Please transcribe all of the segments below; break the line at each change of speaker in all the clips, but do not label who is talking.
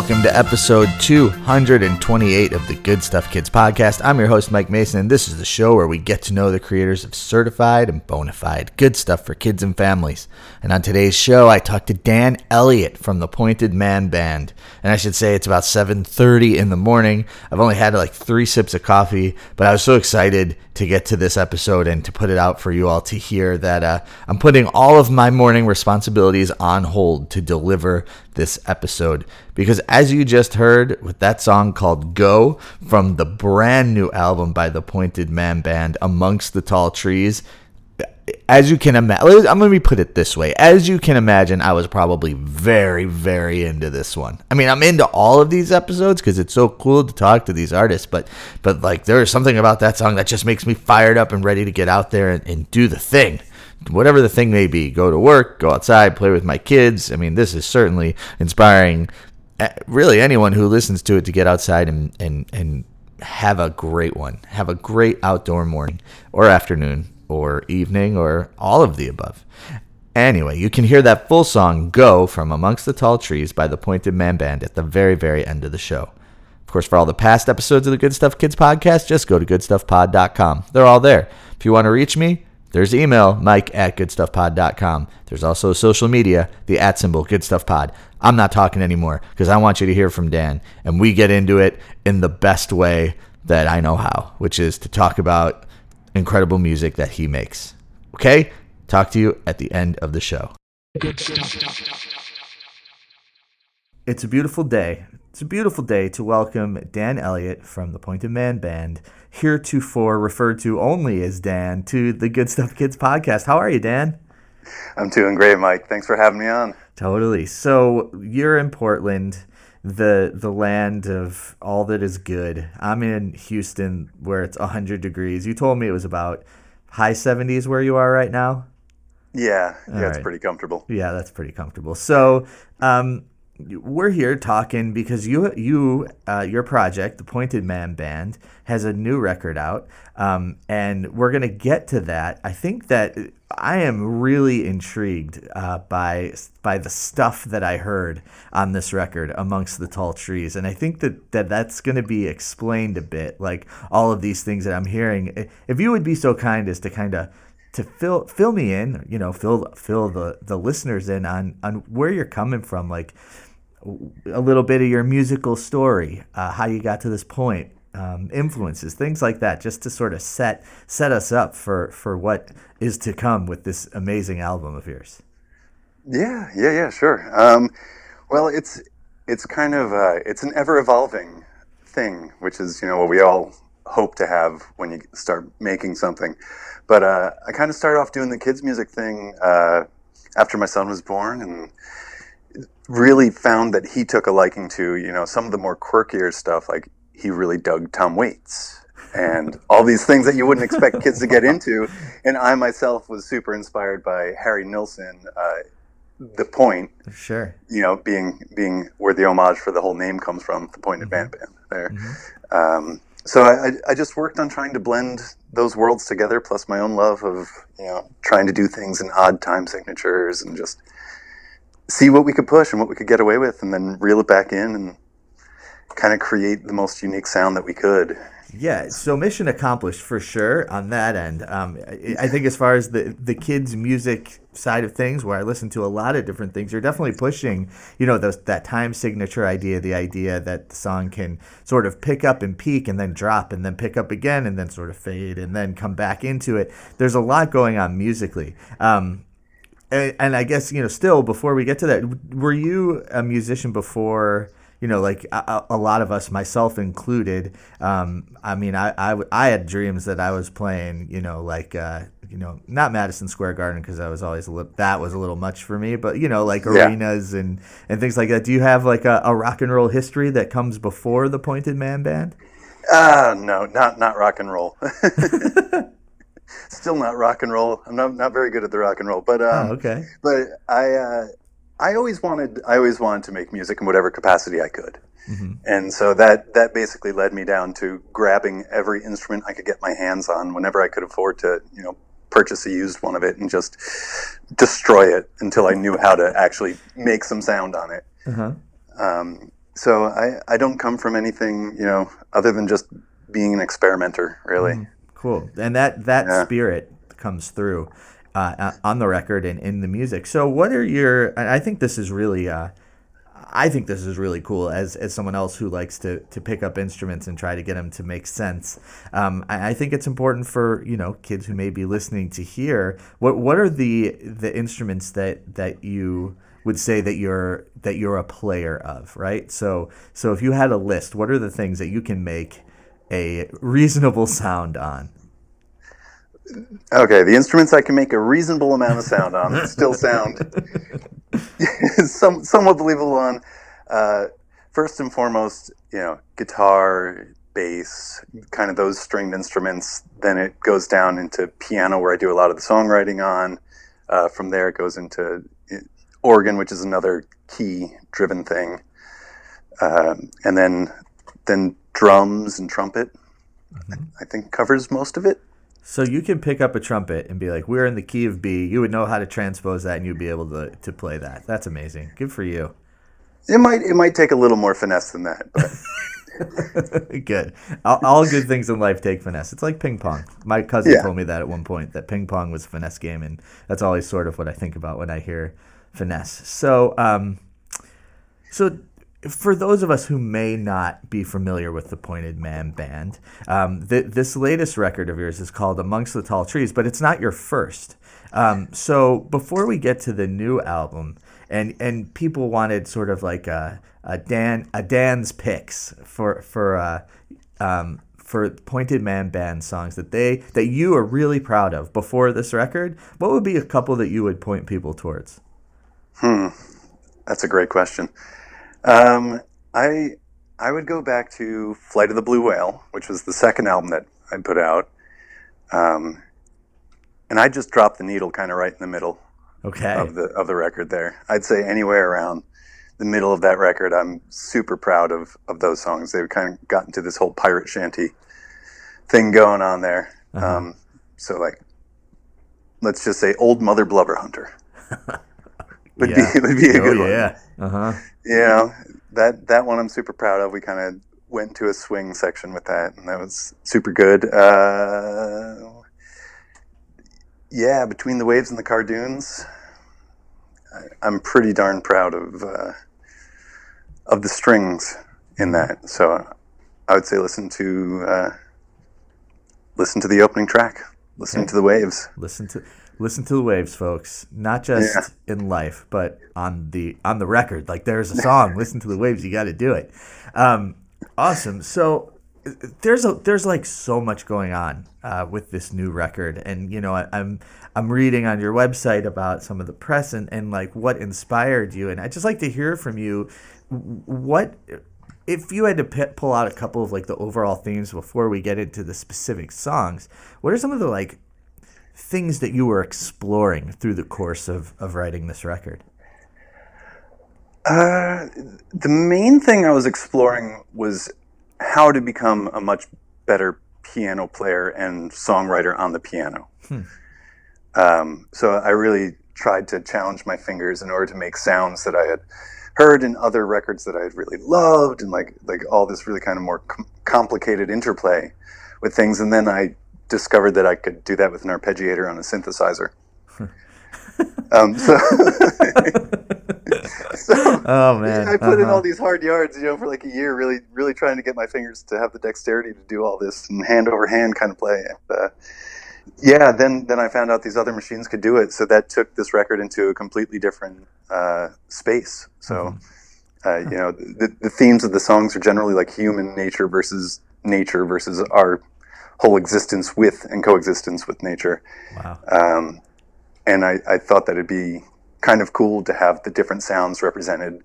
Welcome to episode 228 of the Good Stuff Kids podcast. I'm your host, Mike Mason, and this is the show where we get to know the creators of certified and bona fide good stuff for kids and families. And on today's show, I talked to Dan Elliott from the Pointed Man Band. And I should say it's about 7:30 in the morning. I've only had like 3 sips of coffee, but I was so excited to get to this episode and to put it out for you all to hear that uh, I'm putting all of my morning responsibilities on hold to deliver this episode. Because as you just heard with that song called Go from the brand new album by the Pointed Man Band, Amongst the Tall Trees, as you can imagine, I'm going to put it this way. As you can imagine, I was probably very, very into this one. I mean, I'm into all of these episodes because it's so cool to talk to these artists, but, but like, there is something about that song that just makes me fired up and ready to get out there and, and do the thing. Whatever the thing may be, go to work, go outside, play with my kids. I mean, this is certainly inspiring eh, really anyone who listens to it to get outside and, and, and have a great one. Have a great outdoor morning or afternoon or evening or all of the above. Anyway, you can hear that full song Go from Amongst the Tall Trees by the Pointed Man Band at the very, very end of the show. Of course, for all the past episodes of the Good Stuff Kids podcast, just go to goodstuffpod.com. They're all there. If you want to reach me, there's email, mike at goodstuffpod.com. There's also social media, the at symbol, goodstuffpod. I'm not talking anymore because I want you to hear from Dan, and we get into it in the best way that I know how, which is to talk about incredible music that he makes. Okay? Talk to you at the end of the show. It's a beautiful day. It's a beautiful day to welcome Dan Elliott from the Pointed Man Band, heretofore referred to only as Dan, to the Good Stuff Kids podcast. How are you, Dan?
I'm doing great, Mike. Thanks for having me on.
Totally. So you're in Portland, the the land of all that is good. I'm in Houston, where it's 100 degrees. You told me it was about high 70s where you are right now.
Yeah, yeah,
All
it's pretty comfortable.
Yeah, that's pretty comfortable. So, um, we're here talking because you, you, uh, your project, the Pointed Man Band, has a new record out, um, and we're gonna get to that. I think that I am really intrigued uh, by by the stuff that I heard on this record, amongst the tall trees, and I think that, that that's gonna be explained a bit, like all of these things that I'm hearing. If you would be so kind as to kind of to fill fill me in, you know, fill fill the the listeners in on on where you're coming from, like a little bit of your musical story, uh, how you got to this point, um, influences, things like that, just to sort of set set us up for for what is to come with this amazing album of yours.
Yeah, yeah, yeah, sure. Um, well, it's it's kind of uh, it's an ever evolving thing, which is you know what we all hope to have when you start making something. But uh, I kind of started off doing the kids' music thing uh, after my son was born, and really found that he took a liking to you know some of the more quirkier stuff. Like he really dug Tom Waits and all these things that you wouldn't expect kids to get into. And I myself was super inspired by Harry Nilsson. Uh, the point,
Sure.
you know, being being where the homage for the whole name comes from, the Pointed Man Band. There, um, so I- I just worked on trying to blend those worlds together, plus my own love of you know trying to do things in odd time signatures and just see what we could push and what we could get away with, and then reel it back in and kind of create the most unique sound that we could.
Yeah, so mission accomplished for sure on that end. Um, I, think as far as the the kids' music side of things, where I listen to a lot of different things, you're definitely pushing, you know, those, that time signature idea, the idea that the song can sort of pick up and peak and then drop and then pick up again and then sort of fade and then come back into it. There's a lot going on musically. Um, and, and I guess you know, still before we get to that, were you a musician before? You know, like a, a lot of us, myself included. Um, I mean, I I had dreams that I was playing. You know, like uh, you know, not Madison Square Garden because I was always a little, that was a little much for me. But you know, like
Yeah.
arenas and and things like that. Do you have like a, a rock and roll history that comes before the Pointed Man Band?
Ah, no, not not rock and roll. Still not rock and roll. I'm not not very good at the rock and roll, but um,
Oh, okay.
but I uh, I always wanted I always wanted to make music in whatever capacity I could,
Mm-hmm.
and so that that basically led me down to grabbing every instrument I could get my hands on whenever I could afford to, you know, purchase a used one of it and just destroy it until I knew how to actually make some sound on it.
Uh-huh.
Um, so I I don't come from anything, you know, other than just being an experimenter, really.
Cool. And that that
Yeah.
spirit comes through uh, uh, on the record and in the music. So what are your? I think this is really. Uh, I think this is really cool as, as someone else who likes to, to pick up instruments and try to get them to make sense. Um, I, I think it's important for you know kids who may be listening to hear what what are the the instruments that that you would say that you're that you're a player of, right? So so if you had a list, what are the things that you can make a reasonable sound on?
Okay, the instruments I can make a reasonable amount of sound on still sound some, somewhat believable on. Uh, first and foremost, you know, guitar, bass, kind of those stringed instruments. Then it goes down into piano, where I do a lot of the songwriting on. Uh, from there, it goes into uh, organ, which is another key-driven thing, um, and then then drums and trumpet. I think covers most of it.
So you can pick up a trumpet and be like, "We're in the key of B." You would know how to transpose that, and you'd be able to, to play that. That's amazing. Good for you.
It might it might take a little more finesse than that, but
good. All, all good things in life take finesse. It's like ping pong. My cousin
Yeah.
told me that at one point that ping pong was a finesse game, and that's always sort of what I think about when I hear finesse. So, um, so for those of us who may not be familiar with the Pointed Man Band, um, th- this latest record of yours is called Amongst the Tall Trees, but it's not your first. Um, so before we get to the new album, and and people wanted sort of like a, a Dan a Dan's picks for for uh, um, for Pointed Man Band songs that they that you are really proud of before this record. What would be a couple that you would point people towards?
Hmm, that's a great question. Um, I I would go back to Flight of the Blue Whale, which was the second album that I put out, um, and I just dropped the needle kind of right in the middle
Okay.
of the of the record. There, I'd say anywhere around the middle of that record, I'm super proud of of those songs. They've kind of gotten to this whole pirate shanty thing going on there. Um, so like, let's just say Old Mother Blubber Hunter. would
Yeah.
be would be a
oh
good one.
yeah. Uh huh.
you know that that one I'm super proud of. We kind of went into a swing section with that, and that was super good. Uh, yeah, between the waves and the cardoons, I, I'm pretty darn proud of uh, of the strings in that. So I would say listen to uh, listen to the opening track, listen to the waves.
Listen to listen to the waves, folks. Not just in life, but on the on the record. Like there's a song. listen to the waves. You got to do it. Um, awesome. So there's a there's like so much going on uh, with this new record, and you know I, I'm I'm reading on your website about some of the press and, and like what inspired you, and I just like to hear from you. What if you had to p- pull out a couple of like the overall themes before we get into the specific songs? What are some of the like things that you were exploring through the course of, of writing this record?
Uh, the main thing I was exploring was how to become a much better piano player and songwriter on the piano. Um, so I really tried to challenge my fingers in order to make sounds that I had heard in other records that I had really loved, and like like all this really kind of more com- complicated interplay with things. And then I discovered that I could do that with an arpeggiator on a synthesizer. um, so, so
Oh man,
I put in
Uh-huh.
all these hard yards, you know, for like a year, really, really trying to get my fingers to have the dexterity to do all this and hand over hand kind of play. And, uh, yeah, then then I found out these other machines could do it, so that took this record into a completely different uh, space. So, uh, you know, the, the themes of the songs are generally like human nature versus nature versus our whole existence with and coexistence with nature.
Wow.
Um, and I, I thought that it'd be kind of cool to have the different sounds represented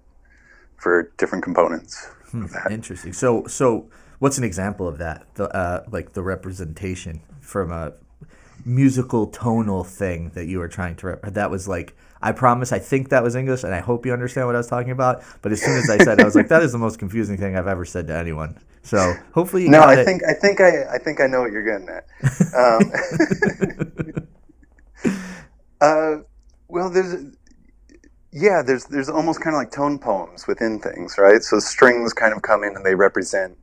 for different components of that.
Interesting. So so what's an example of that? The uh, like the representation from a musical tonal thing that you were trying to. Rep- that was like. I promise. I think that was English, and I hope you understand what I was talking about. But as soon as I said, it, I was like, "That is the most confusing thing I've ever said to anyone." So hopefully, you
No, I
it.
think I think I I think I know what you're getting at. Um, uh, well, there's yeah, there's there's almost kind of like tone poems within things, right? So strings kind of come in and they represent,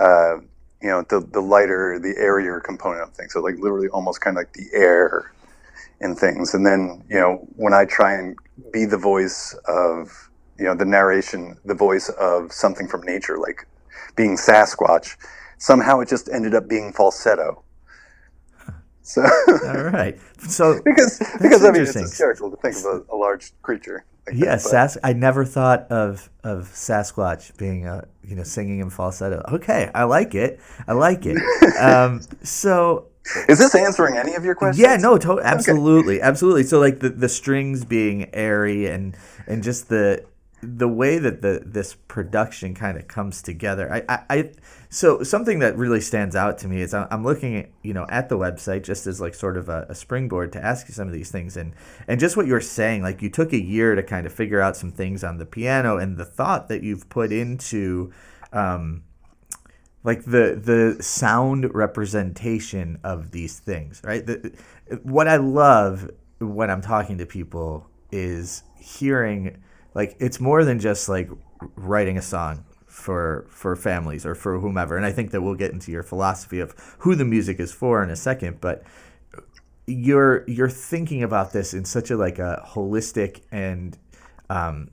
uh, you know, the the lighter, the airier component of things. So like literally almost kind of like the air in things. And then you know when I try and be the voice of you know the narration, the voice of something from nature, like being Sasquatch, somehow it just ended up being falsetto. So
All right. So
because because I mean it's hysterical to think of a, a large creature. Like
Yes,
but-
Sas- I never thought of of Sasquatch being a you know singing in falsetto. Okay, I like it. I like it. um, so
Is this answering any of your questions?
yeah, no, to- absolutely, absolutely. So like the, the strings being airy and and just the the way that the this production kind of comes together. I, I, I so something that really stands out to me is I'm, looking at you know at the website just as like sort of a, a springboard to ask you some of these things and and just what you're saying like you took a year to kind of figure out some things on the piano and the thought that you've put into um, like the the sound representation of these things right the, what i love when i'm talking to people is hearing like it's more than just like writing a song for for families or for whomever and i think that we'll get into your philosophy of who the music is for in a second but you're you're thinking about this in such a like a holistic and um,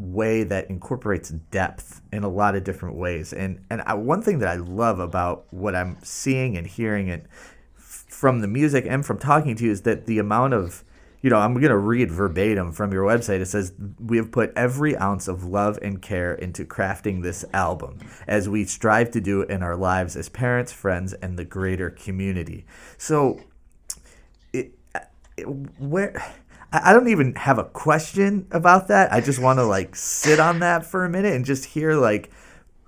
way that incorporates depth in a lot of different ways. And and I, one thing that I love about what I'm seeing and hearing and from the music and from talking to you is that the amount of you know, I'm going to read verbatim from your website. It says, We have put every ounce of love and care into crafting this album, as we strive to do in our lives as parents, friends, and the greater community. So, it, it, where I I don't even have a question about that. I just want to like sit on that for a minute and just hear like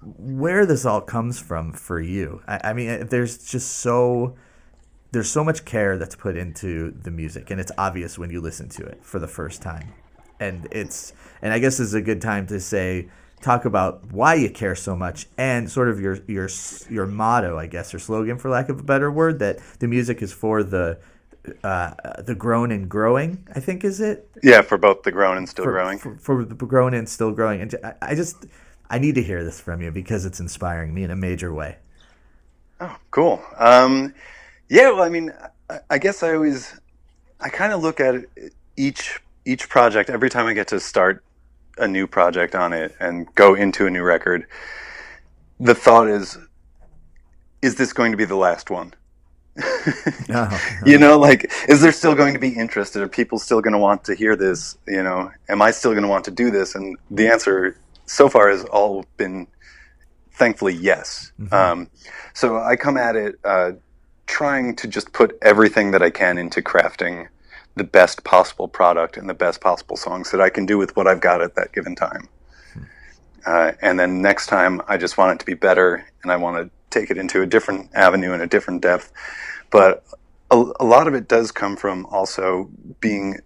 where this all comes from for you. I, I mean, there's just so there's so much care that's put into the music, and it's obvious when you listen to it for the first time. And it's and I guess this is a good time to say talk about why you care so much and sort of your your your motto, I guess, or slogan, for lack of a better word, that the music is for the uh, the grown and growing. I think is it
Yeah, for both the grown and still
for,
growing.
for, for the grown and still growing. And I, I just I need to hear this from you because it's inspiring me in a major way.
Oh, cool. Um, yeah, well, I mean, I, I guess I always, I kind of look at each each project every time I get to start a new project on it and go into a new record. The thought is, is this going to be the last one?
Oh,
you know, like, is there still going to be interest? Are people still going to want to hear this? You know, am I still going to want to do this? And the answer so far has all been, thankfully, yes. Um, so I come at it uh, trying to just put everything that I can into crafting the best possible product and the best possible songs that I can do with what I've got at that given time. Uh, and then next time, I just want it to be better, and I want to take it into a different avenue and a different depth. But a, a lot of it does come from also being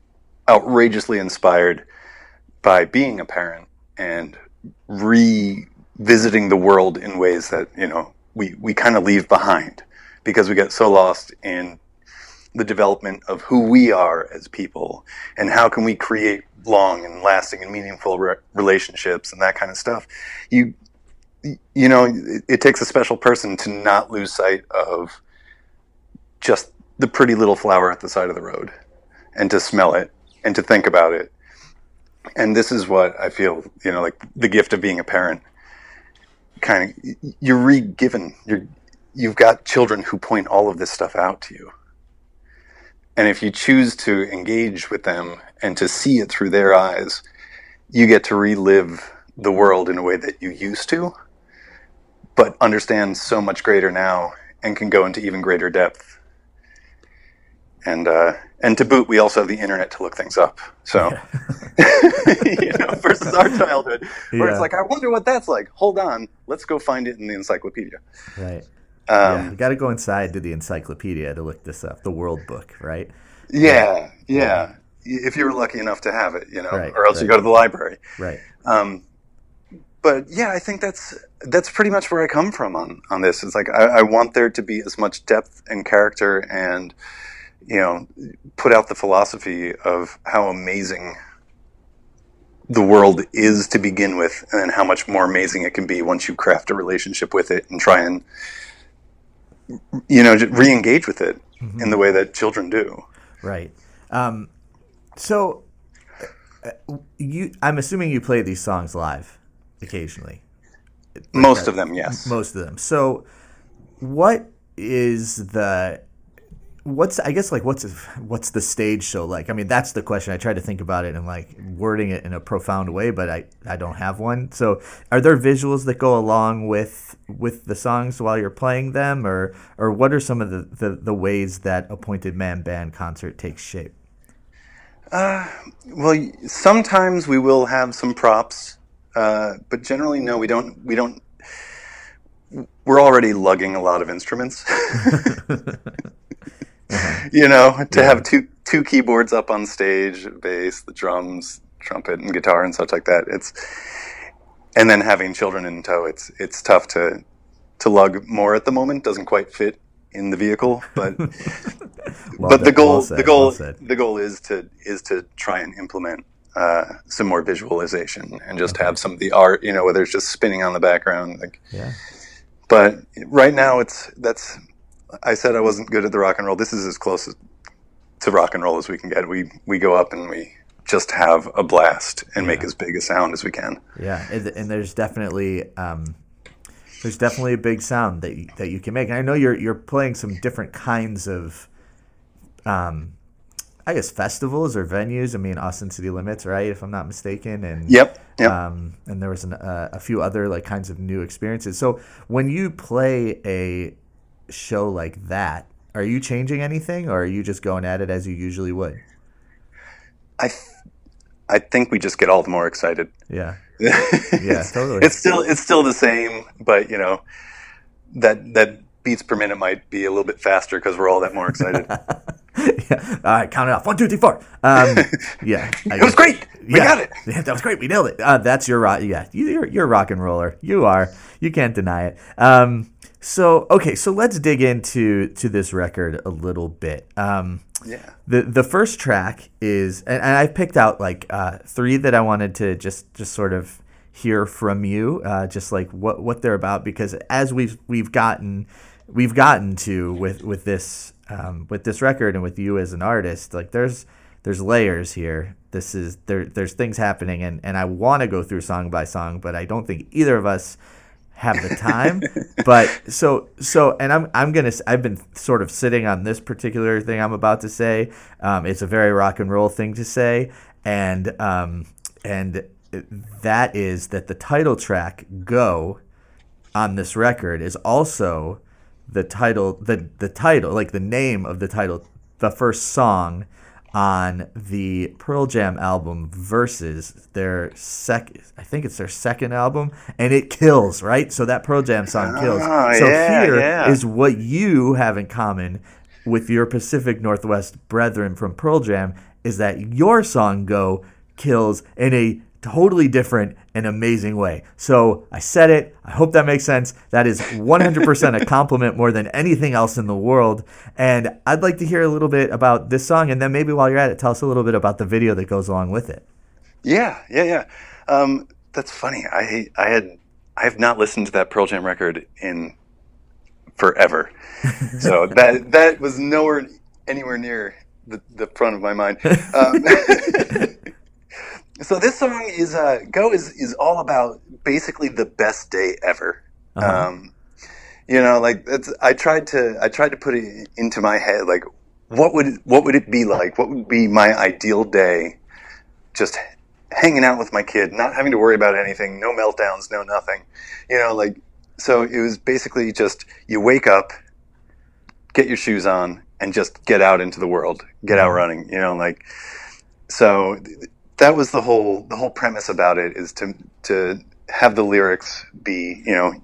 outrageously inspired by being a parent and revisiting the world in ways that you know we, we kind of leave behind because we get so lost in the development of who we are as people and how can we create long and lasting and meaningful re- relationships and that kind of stuff. You you know it, it takes a special person to not lose sight of just the pretty little flower at the side of the road and to smell it and to think about it. And this is what i feel you know like the gift of being a parent. Kind of you're re-given you're you've got children who point all of this stuff out to you and if you choose to engage with them and to see it through their eyes, you get to relive the world in a way that you used to, but understand so much greater now and can go into even greater depth. and uh, and to boot, we also have the internet to look things up. So, you know, versus our childhood, where
Yeah.
it's like, I wonder what that's like. Hold on, let's go find it in the encyclopedia.
Right. Yeah, you
Um,
got to go inside to the encyclopedia to look this up, the World Book, right?
yeah, yeah, If you were lucky enough to have it, you know,
Right,
or else you go to the library.
Right.
Um, but yeah, I think that's that's pretty much where I come from on on this. It's like I, I want there to be as much depth and character, and you know, put out the philosophy of how amazing the world is to begin with, and how much more amazing it can be once you craft a relationship with it and try and you know re-engage with it in the way that children do.
Right. Um, so, uh, you, I'm assuming you play these songs live occasionally.
Most of them, yes.
Most of them. So, what is the what's I guess like what's what's the stage show like? I mean, that's the question. I tried to think about it and like wording it in a profound way, but I I don't have one. So, are there visuals that go along with with the songs while you're playing them, or or what are some of the the, the ways that a Pointed Man Band concert takes shape?
Well, sometimes we will have some props, uh, but generally, no, we don't. We don't. We're already lugging a lot of instruments. You know, to have two two keyboards up on stage, bass, the drums, trumpet, and guitar, and such like that. It's and then having children in tow. It's it's tough to to lug more at the moment. Doesn't quite fit in the vehicle, but but the goal
well said,
the goal
well
the goal is to is to try and implement uh, some more visualization and just have some of the art you know whether it's just spinning on the background like
Yeah.
but right now it's that's I said I wasn't good at the rock and roll this is as close to rock and roll as we can get we we go up and we just have a blast and make as big a sound as we can
Yeah, and, and there's definitely um, there's definitely a big sound that you, that you can make. And I know you're you're playing some different kinds of, um, I guess festivals or venues. I mean, Austin City Limits, right? If I'm not mistaken. And
yep yep
um, and there was an, uh, a few other like kinds of new experiences. So when you play a show like that, are you changing anything, or are you just going at it as you usually would?
I th- I think we just get all the more excited
Yeah.
yeah,
totally.
It's still it's still the same, but you know that that beats per minute might be a little bit faster because we're all that more excited.
yeah. All right, count it off. One, two, three, four. Um, yeah.
It was great. We
yeah.
got it.
Yeah, that was great. We nailed it. Uh, that's your rock. Yeah, you, you're you're a rock and roller. You are. You can't deny it. Um, so okay, so let's dig into to this record a little bit. Um,
Yeah.
the the first track is, and, and I picked out like uh, three that I wanted to just just sort of hear from you, uh, just like what what they're about, because as we've we've gotten we've gotten to with with this um, with this record and with you as an artist, like there's there's layers here. This is there there's things happening, and and I want to go through song by song, but I don't think either of us have the time. but so so, and I'm I'm gonna I've been sort of sitting on this particular thing I'm about to say. Um, it's a very rock and roll thing to say, and um, and that is that the title track "Go" on this record is also the title the the title like the name of the title the first song on the Pearl Jam album versus their sec I think it's their second album and it kills right so that Pearl Jam song kills
Ah,
so
yeah,
here is
yeah.
what you have in common with your Pacific Northwest brethren from Pearl Jam is that your song Go kills in a totally different and amazing way. So I said it. I hope that makes sense. That is 100% a compliment more than anything else in the world. And I'd like to hear a little bit about this song. And then maybe while you're at it, tell us a little bit about the video that goes along with it.
Yeah, yeah, yeah. Um, that's funny. I I had I have not listened to that Pearl Jam record in forever, so that that was nowhere anywhere near the, the front of my mind. Um, so this song is uh, "Go" is is all about basically the best day ever.
Uh-huh.
Um, you know, like I tried to I tried to put it into my head, like what would what would it be like? What would be my ideal day? Just hanging out with my kid, not having to worry about anything, no meltdowns, no nothing. You know, like so it was basically just you wake up, get your shoes on, and just get out into the world, get out running, you know, like so that was the whole the whole premise about it is to to have the lyrics be, you know,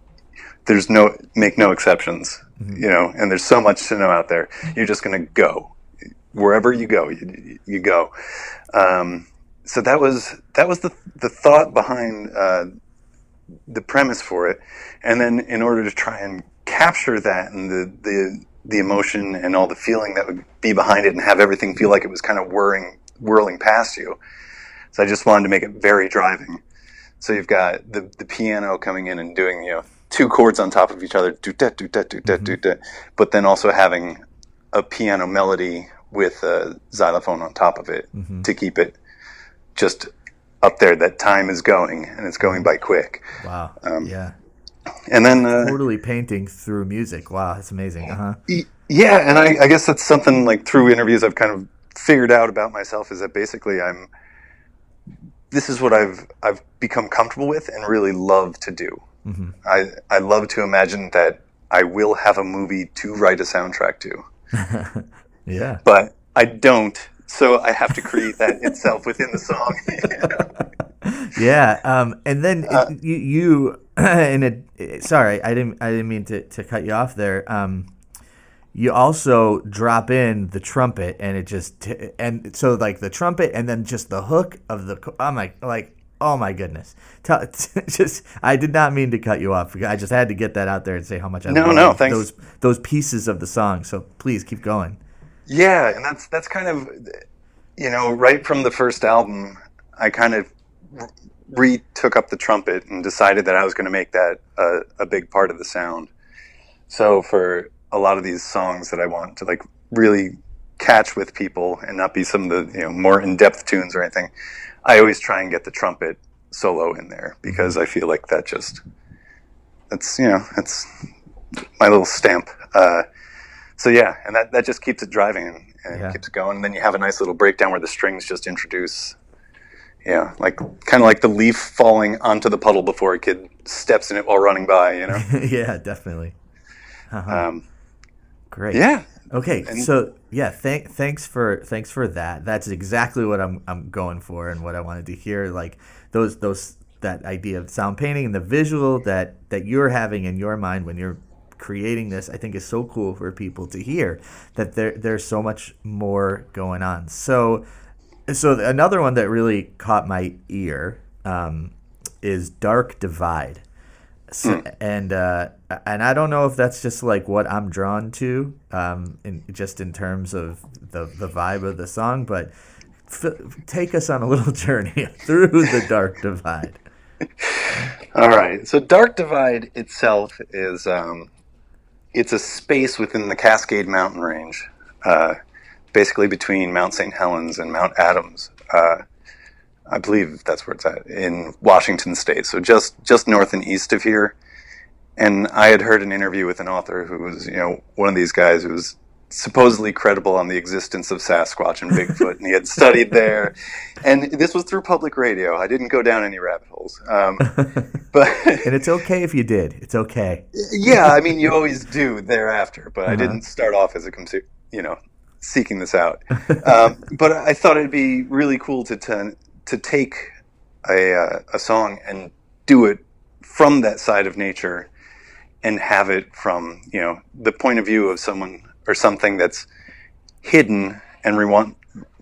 there's no make no exceptions, you know, and there's so much to know out there. You're just going to go wherever you go, you, you go. Um, so that was that was the the thought behind uh, the premise for it, and then in order to try and capture that and the the the emotion and all the feeling that would be behind it, and have everything feel like it was kind of whirring whirling past you. So I just wanted to make it very driving. So you've got the the piano coming in and doing you know two chords on top of each other, do da do da do da do da, but then also having a piano melody with a xylophone on top of it to keep it just up there. That time is going and it's going by quick.
Wow.
Um,
yeah.
And then uh,
Totally painting through music. Wow, that's amazing. Uh huh.
Yeah, and I, I guess that's something like through interviews I've kind of figured out about myself is that basically I'm this is what I've I've become comfortable with and really love to do. I I love to imagine that I will have a movie to write a soundtrack to,
Yeah.
but I don't. So I have to create that itself within the song.
Yeah. Um, and then
Uh,
you, you in a sorry, I didn't I didn't mean to, to cut you off there. Um, you also drop in the trumpet and it just and so like the trumpet and then just the hook of the oh my like oh my goodness Tell, just i did not mean to cut you off i just had to get that out there and say how much i
No,
love
no, thanks.
those those pieces of the song so please keep going
Yeah, and that's that's kind of you know right from the first album, I kind of re took up the trumpet and decided that I was going to make that a, a big part of the sound. So for a lot of these songs that I want to like really catch with people and not be some of the you know more in depth tunes or anything, I always try and get the trumpet solo in there because I feel like that just that's you know that's my little stamp. Uh, so yeah, and that, that just keeps it driving and,
Yeah.
keeps it going. And then you have a nice little breakdown where the strings just introduce, yeah, like kind of like the leaf falling onto the puddle before a kid steps in it while running by. You know,
yeah definitely
um,
great
yeah,
Okay,
And-
so yeah, thank thanks for thanks for that. That's exactly what I'm I'm going for and what I wanted to hear. Like those those that idea of sound painting and the visual that that you're having in your mind when you're creating this, I think is so cool for people to hear that there there's so much more going on. So so another one that really caught my ear um, is Dark Divide. So, and uh, and I don't know if that's just like what I'm drawn to, um, in just in terms of the the vibe of the song, but f- take us on a little journey through the dark divide.
All right. So Dark Divide itself is um, it's a space within the Cascade Mountain Range, uh, basically between Mount St. Helens and Mount Adams. Uh, I believe that's where it's at in Washington State. So just just north and east of here. And I had heard an interview with an author who was, you know, one of these guys who was supposedly credible on the existence of Sasquatch and Bigfoot, and he had studied there. And this was through public radio. I didn't go down any rabbit holes, um, but
And it's okay if you did. It's okay.
yeah, I mean, you always do thereafter, but I didn't start off as a you know seeking this out. Um, but I thought it'd be really cool to to, to take a uh, a song and do it from that side of nature and have it from you know the point of view of someone or something that's hidden and re- want,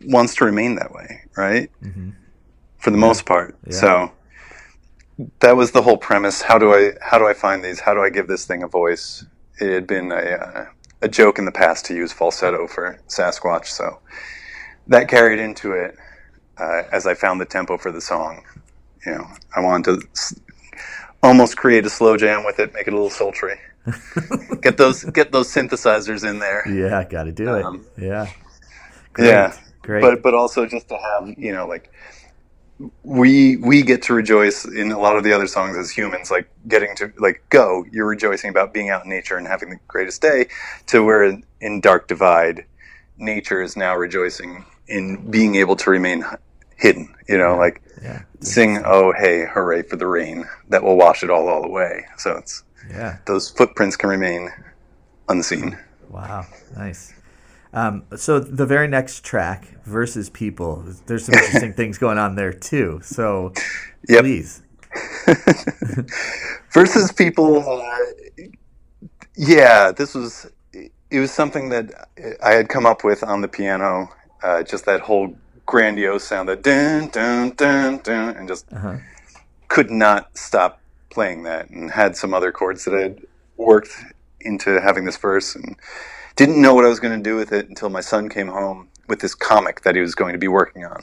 wants to remain that way, right? For the most part.
Yeah.
So that was the whole premise. How do I how do I find these? How do I give this thing a voice? It had been a uh, a joke in the past to use falsetto for Sasquatch, so that carried into it uh, as I found the tempo for the song. You know, I wanted to s- almost create a slow jam with it, make it a little sultry. get those get those synthesizers in there.
Yeah, got to do it.
Um,
Yeah.
yeah
Great.
but but also just to have you know like we we get to rejoice in a lot of the other songs as humans like getting to like go you're rejoicing about being out in nature and having the greatest day to where in, in dark divide nature is now rejoicing in being able to remain hidden you know like
yeah.
sing oh hey hooray for the rain that will wash it all all away so it's
Yeah.
those footprints can remain unseen
Wow, nice. Um, so the very next track, versus people, there's some interesting things going on there too. So
Yep.
please,
versus people uh, yeah this was it was something that i had come up with on the piano uh, just that whole grandiose sound that dun dun dun dun and just
Uh-huh.
could not stop playing that and had some other chords that i had worked into having this verse and didn't know what i was going to do with it until my son came home with this comic that he was going to be working on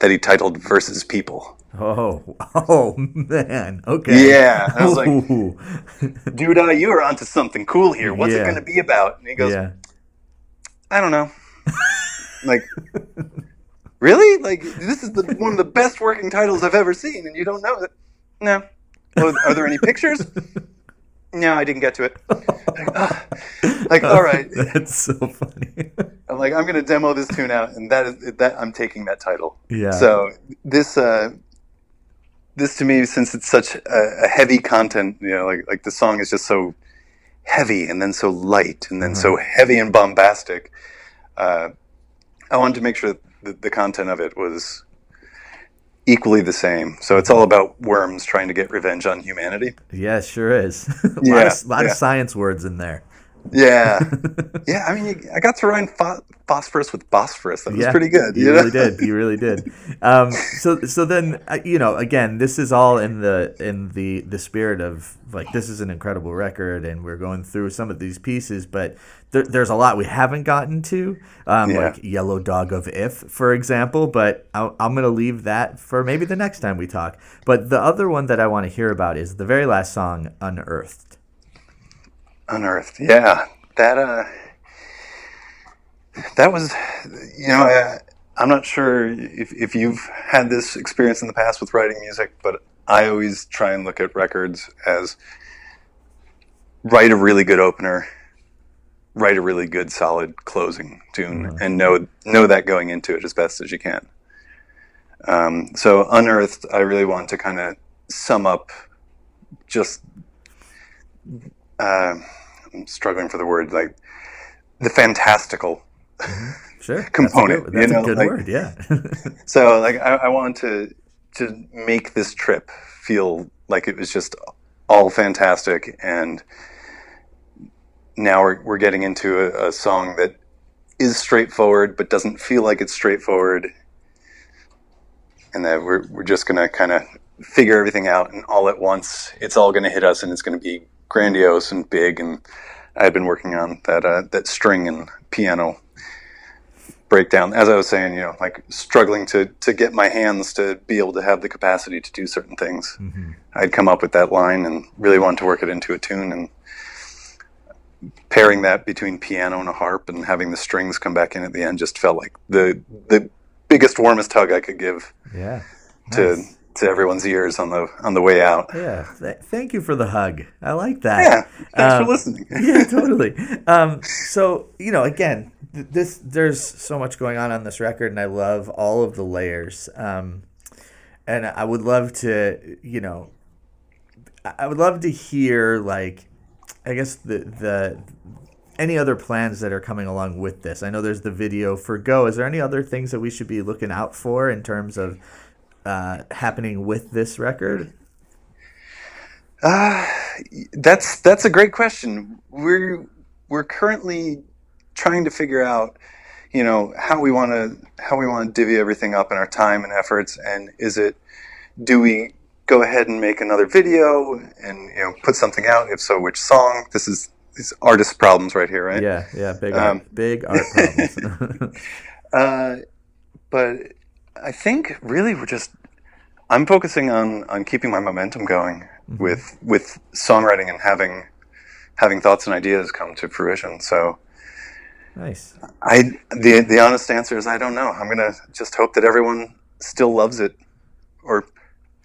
that he titled versus people
oh, oh man, okay,
Yeah, I was like- dude, uh, you are onto something cool here. What's it going to be about? And he goes,
yeah,
I don't know. like, really? Like, this is the, one of the best working titles I've ever seen, and you don't know it? No. Well, are there any pictures? No, I didn't get to it. Like, like, all right.
that's so funny.
I'm like, I'm going to demo this tune out, and that is that. I'm taking that title.
yeah,
So this, uh, this to me, since it's such a, a heavy content, you know, like like the song is just so heavy and then so light and then so heavy and bombastic. Uh, I wanted to make sure that the, the content of it was equally the same. So it's all about worms trying to get revenge on humanity.
yeah, sure is. a lot,
Yeah,
of, lot
yeah.
of science words in there.
Yeah, yeah. I mean, I got to rhyme pho- phosphorus with Bosphorus. That was
yeah,
pretty good.
You
know?
really did. You really did. Um, so, so then, uh, you know, again, this is all in the in the the spirit of like this is an incredible record, and we're going through some of these pieces, but there, there's a lot we haven't gotten to, um,
Yeah.
like Yellow Dog of If, for example. But i I'm gonna leave that for maybe the next time we talk. But the other one that I want to hear about is the very last song, Unearthed.
Unearthed. Yeah, that uh, that was, you know, I, I'm not sure if if you've had this experience in the past with writing music, but I always try and look at records as write a really good opener, write a really good solid closing tune, and know know that going into it as best as you can. Um, so unearthed, I really want to kind of sum up just uh, I'm struggling for the word like the fantastical.
Sure, that's a
Component,
good-
you
That's a good
like-
word. Yeah.
So like I, I wanted to to make this trip feel like it was just all fantastic, and now we're we're getting into a, a song that is straightforward but doesn't feel like it's straightforward, and that we're we're just gonna kind of figure everything out, and all at once it's all gonna hit us, and it's gonna be grandiose and big, and I had been working on that uh, that string and piano breakdown. As I was saying, you know, like struggling to to get my hands to be able to have the capacity to do certain things. I'd come up with that line and really wanted to work it into a tune and pairing that between piano and a harp and having the strings come back in at the end just felt like the the biggest warmest hug I could give
yeah. Nice.
to everyone's ears on the on the way out.
Yeah, th- thank you for the hug. I like that.
Yeah, thanks
Um,
for listening.
yeah, totally. Um, so you know, again, th- this there's so much going on on this record, and I love all of the layers. Um, and I would love to, you know, I I would love to hear like, I guess the the any other plans that are coming along with this. I know there's the video for Go. Is there any other things that we should be looking out for in terms of uh, happening with this record?
That's that's a great question. We're we're currently trying to figure out, you know, how we want to how we want to divvy everything up in our time and efforts. And is it do we go ahead and make another video and you know put something out? If so, which song? This is these artist problems right here, right?
Yeah, yeah, big
Um,
art, big art problems.
Uh, but I think really we're just I'm focusing on on keeping my momentum going with with songwriting and having having thoughts and ideas come to fruition. So
nice.
I the the honest answer is I don't know. I'm gonna just hope that everyone still loves it or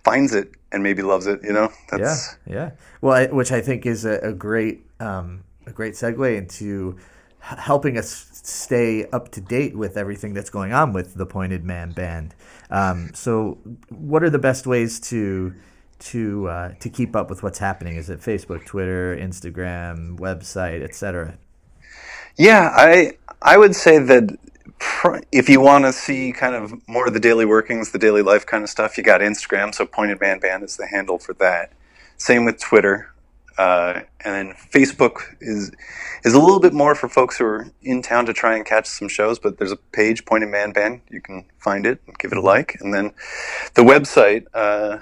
finds it and maybe loves it. You know, that's
yeah, yeah. Well, I, which I think is a, a great um, a great segue into helping us stay up to date with everything that's going on with the Pointed Man Band. Um, so, what are the best ways to to uh, to keep up with what's happening? Is it Facebook, Twitter, Instagram, website, etc.?
Yeah, I I would say that if you want to see kind of more of the daily workings, the daily life kind of stuff, you got Instagram. So Pointed Man Band is the handle for that. Same with Twitter, uh, and then Facebook is is a little bit more for folks who are in town to try and catch some shows. But there's a page, Pointed Man Band. You can find it and give it a like, and then the website. Uh,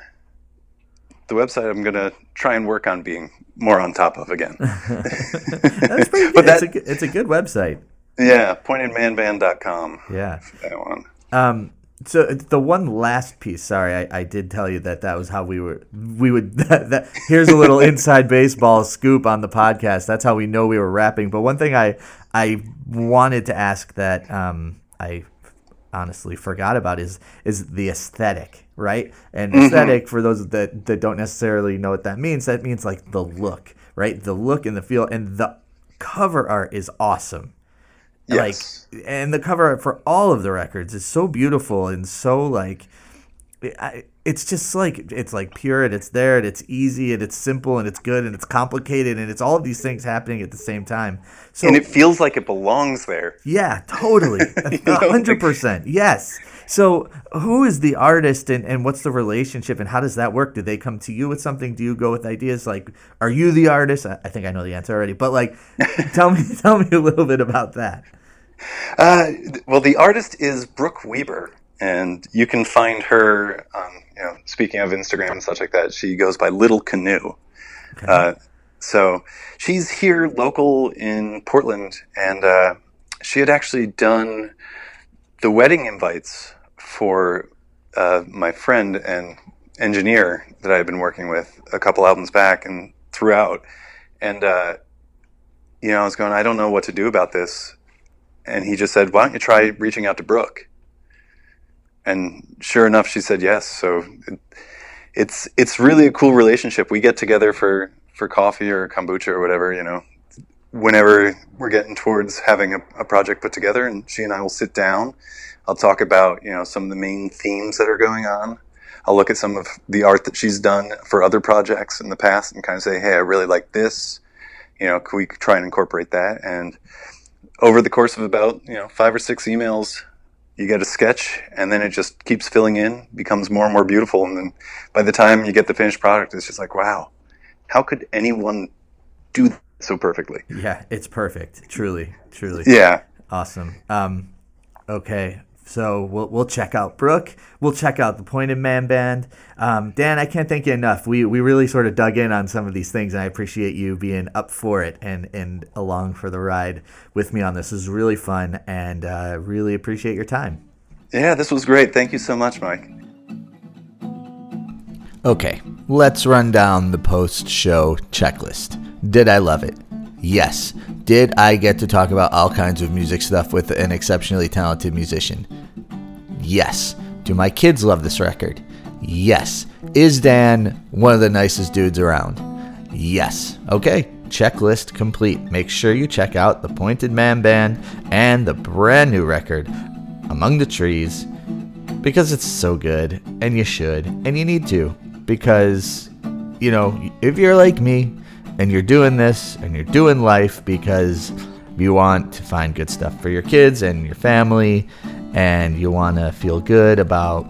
the website I'm gonna try and work on being more on top of again.
That's pretty good.
But
it's,
that-
a, good- it's a good website.
yeah, pointedmanband.com.
Yeah.
That one.
Um, so the one last piece. Sorry, I, I did tell you that that was how we were. We would. That, that, here's a little inside baseball scoop on the podcast. That's how we know we were rapping. But one thing I I wanted to ask that um, I honestly forgot about is is the aesthetic, right? And aesthetic for those that that don't necessarily know what that means, that means like the look, right? The look and the feel, and the cover art is awesome
Yes.
like and the cover art for all of the records is so beautiful and so like I- it's just like it's like pure and it's there and it's easy and it's simple and it's good and it's complicated and it's all of these things happening at the same time. So
and it feels like it belongs there.
yeah totally. Hundred percent. yes. So who is the artist and, and what's the relationship and how does that work? Do they come to you with something? Do you go with ideas? Like are you the artist? I, I think i know the answer already but like tell me tell me a little bit about that
Uh, well, the artist is Brooke Weber, and you can find her. Um, you know, speaking of Instagram and such like that, she goes by Little Canoe. Uh, so she's here local in Portland, and uh, she had actually done the wedding invites for uh, my friend and engineer that I had been working with a couple albums back and throughout. And uh, you know, I was going, I don't know what to do about this and he just said, "Why don't you try reaching out to Brooke?" And sure enough, she said yes. So it, it's it's really a cool relationship. We get together for for coffee or kombucha or whatever, you know, whenever we're getting towards having a, a project put together, and she and I will sit down. I'll talk about you know some of the main themes that are going on. I'll look at some of the art that she's done for other projects in the past and kind of say, "Hey, I really like this." You know, can we try and incorporate that? And over the course of about you know five or six emails you get a sketch and then it just keeps filling in becomes more and more beautiful and then by the time you get the finished product it's just like wow how could anyone do that so perfectly
Yeah, it's perfect. Truly, truly.
yeah
Awesome. Um, okay, so we'll we'll check out Brooke. We'll check out the Pointed Man Band. Um, Dan, I can't thank you enough. We we really sort of dug in on some of these things, and I appreciate you being up for it and and along for the ride with me on this. This is really fun, and uh, really appreciate your time.
yeah this was great thank you so much mike
Okay, let's run down the post show checklist. Did I love it? Yes. Did I get to talk about all kinds of music stuff with an exceptionally talented musician? Yes. Do my kids love this record? Yes. Is Dan one of the nicest dudes around? Yes. Okay, checklist complete. Make sure you check out the Pointed Man Band and the brand new record, Among the Trees, because it's so good and you should and you need to because you know if you're like me and you're doing this and you're doing life because you want to find good stuff for your kids and your family and you want to feel good about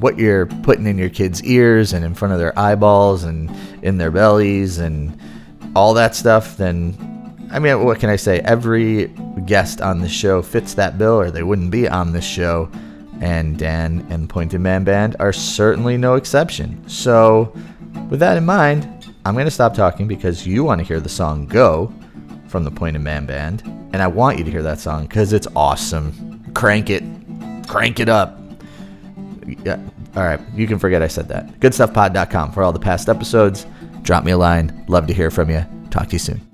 what you're putting in your kids' ears and in front of their eyeballs and in their bellies and all that stuff then I mean, what can I say? Every guest on the show fits that bill, or they wouldn't be on this show. And Dan and Pointed Man Band are certainly no exception. So, with that in mind, I'm going to stop talking because you want to hear the song Go from the Pointed Man Band. And I want you to hear that song because it's awesome. Crank it. Crank it up. Yeah. All right. You can forget I said that. Goodstuffpod.com for all the past episodes. Drop me a line. Love to hear from you. Talk to you soon.